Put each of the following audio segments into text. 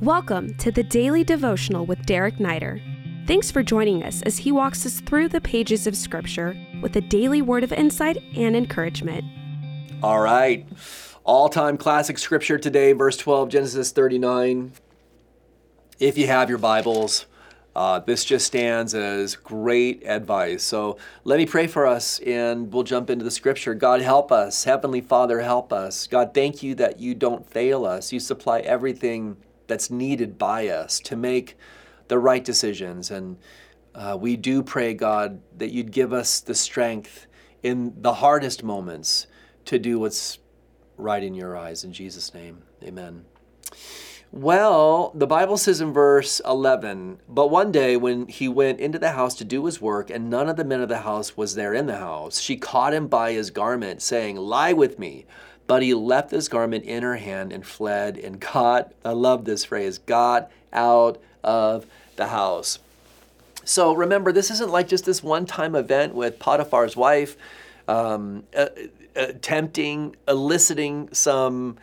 Welcome to the Daily Devotional with Derek Neider. Thanks for joining us as he walks us through the pages of Scripture with a daily word of insight and encouragement. All right. All time classic scripture today, verse 12, Genesis 39. If you have your Bibles, uh, this just stands as great advice. So let me pray for us and we'll jump into the scripture. God, help us. Heavenly Father, help us. God, thank you that you don't fail us. You supply everything that's needed by us to make the right decisions. And uh, we do pray, God, that you'd give us the strength in the hardest moments to do what's right in your eyes. In Jesus' name, amen. Well, the Bible says in verse 11, but one day when he went into the house to do his work, and none of the men of the house was there in the house, she caught him by his garment, saying, Lie with me. But he left his garment in her hand and fled and got, I love this phrase, got out of the house. So remember, this isn't like just this one time event with Potiphar's wife um, uh, uh, tempting, eliciting some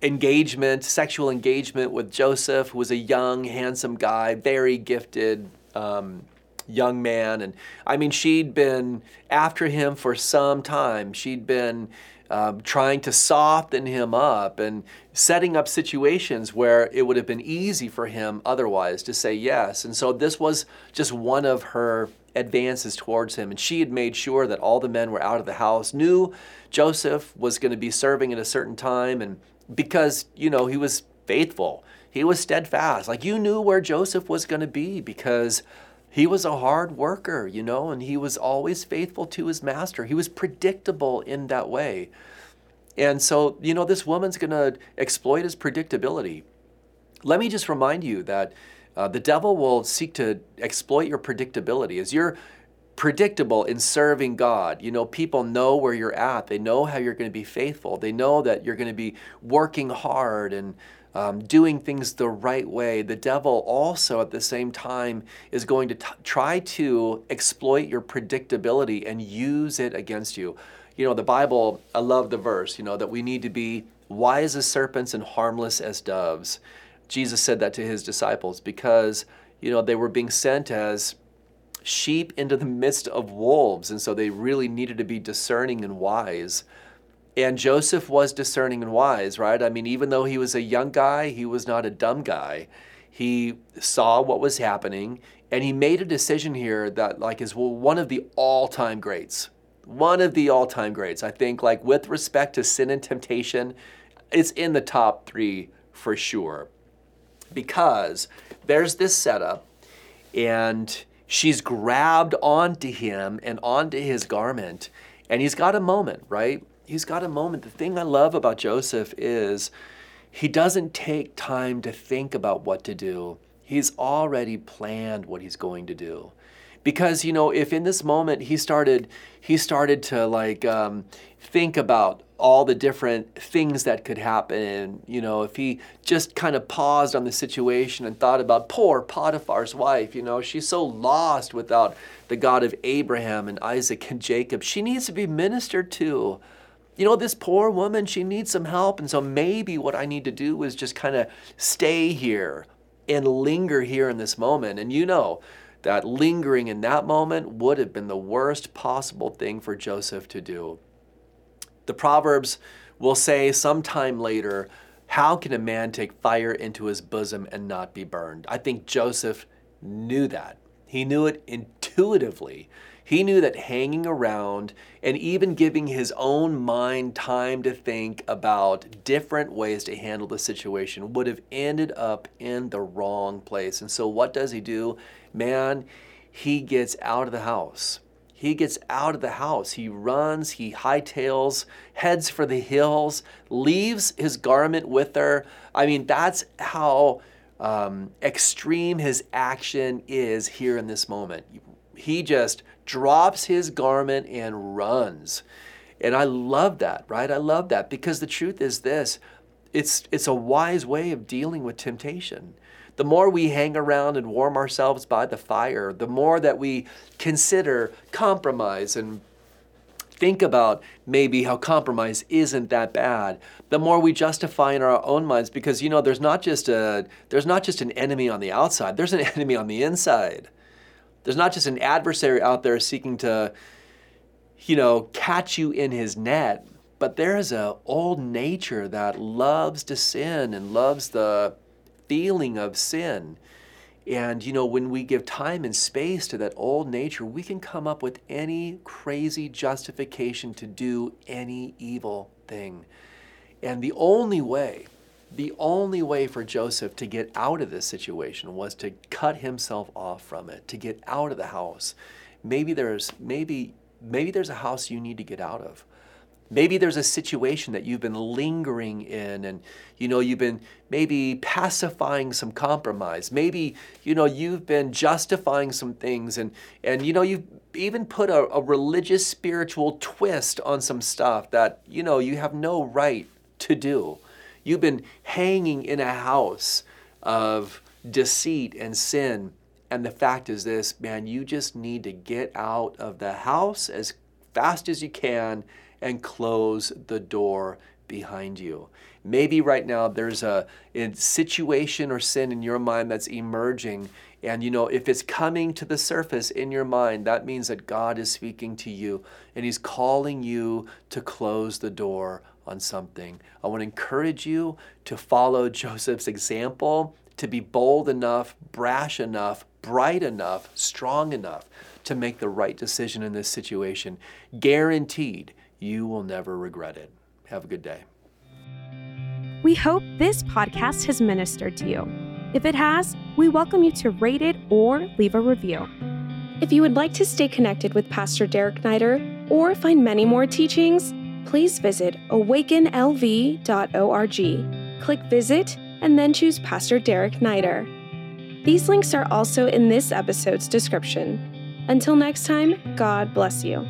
engagement, sexual engagement with Joseph, who was a young, handsome guy, very gifted. Um, young man and i mean she'd been after him for some time she'd been um, trying to soften him up and setting up situations where it would have been easy for him otherwise to say yes. And so this was just one of her advances towards him. And she had made sure that all the men were out of the house, knew Joseph was going to be serving at a certain time. And because, you know, he was faithful, he was steadfast. Like you knew where Joseph was going to be because he was a hard worker, you know, and he was always faithful to his master. He was predictable in that way. And so, you know, this woman's going to exploit his predictability. Let me just remind you that uh, the devil will seek to exploit your predictability. As you're predictable in serving God, you know, people know where you're at. They know how you're going to be faithful. They know that you're going to be working hard and um, doing things the right way, the devil also at the same time is going to t- try to exploit your predictability and use it against you. You know, the Bible, I love the verse, you know, that we need to be wise as serpents and harmless as doves. Jesus said that to his disciples because, you know, they were being sent as sheep into the midst of wolves. And so they really needed to be discerning and wise. And Joseph was discerning and wise, right? I mean, even though he was a young guy, he was not a dumb guy. He saw what was happening and he made a decision here that like is one of the all-time greats. One of the all-time greats. I think like with respect to sin and temptation, it's in the top 3 for sure. Because there's this setup and she's grabbed onto him and onto his garment and he's got a moment, right? He's got a moment. The thing I love about Joseph is he doesn't take time to think about what to do. He's already planned what he's going to do. Because you know, if in this moment he started, he started to like um, think about all the different things that could happen. You know, if he just kind of paused on the situation and thought about poor Potiphar's wife, you know, she's so lost without the God of Abraham and Isaac and Jacob. She needs to be ministered to you know, this poor woman, she needs some help. And so maybe what I need to do is just kind of stay here and linger here in this moment. And you know that lingering in that moment would have been the worst possible thing for Joseph to do. The Proverbs will say sometime later, How can a man take fire into his bosom and not be burned? I think Joseph knew that. He knew it intuitively. Intuitively, he knew that hanging around and even giving his own mind time to think about different ways to handle the situation would have ended up in the wrong place. And so, what does he do? Man, he gets out of the house. He gets out of the house. He runs, he hightails, heads for the hills, leaves his garment with her. I mean, that's how um, extreme his action is here in this moment. He just drops his garment and runs. And I love that, right? I love that because the truth is this it's, it's a wise way of dealing with temptation. The more we hang around and warm ourselves by the fire, the more that we consider compromise and think about maybe how compromise isn't that bad, the more we justify in our own minds because you know there's not just a there's not just an enemy on the outside, there's an enemy on the inside. There's not just an adversary out there seeking to you know catch you in his net, but there is a old nature that loves to sin and loves the feeling of sin. And, you know, when we give time and space to that old nature, we can come up with any crazy justification to do any evil thing. And the only way, the only way for Joseph to get out of this situation was to cut himself off from it, to get out of the house. Maybe there's maybe maybe there's a house you need to get out of. Maybe there's a situation that you've been lingering in and you know you've been maybe pacifying some compromise. Maybe you know you've been justifying some things and and you know you've even put a, a religious spiritual twist on some stuff that you know you have no right to do. You've been hanging in a house of deceit and sin. And the fact is this, man, you just need to get out of the house as fast as you can and close the door behind you. Maybe right now there's a, a, situation or sin in your mind that's emerging. And you know, if it's coming to the surface in your mind, that means that God is speaking to you and He's calling you to close the door on something. I want to encourage you to follow Joseph's example, to be bold enough, brash enough, bright enough, strong enough to make the right decision in this situation. Guaranteed you will never regret it. Have a good day. We hope this podcast has ministered to you. If it has, we welcome you to rate it or leave a review. If you would like to stay connected with Pastor Derek Neider or find many more teachings, please visit awakenlv.org. Click Visit and then choose Pastor Derek Neider. These links are also in this episode's description. Until next time, God bless you.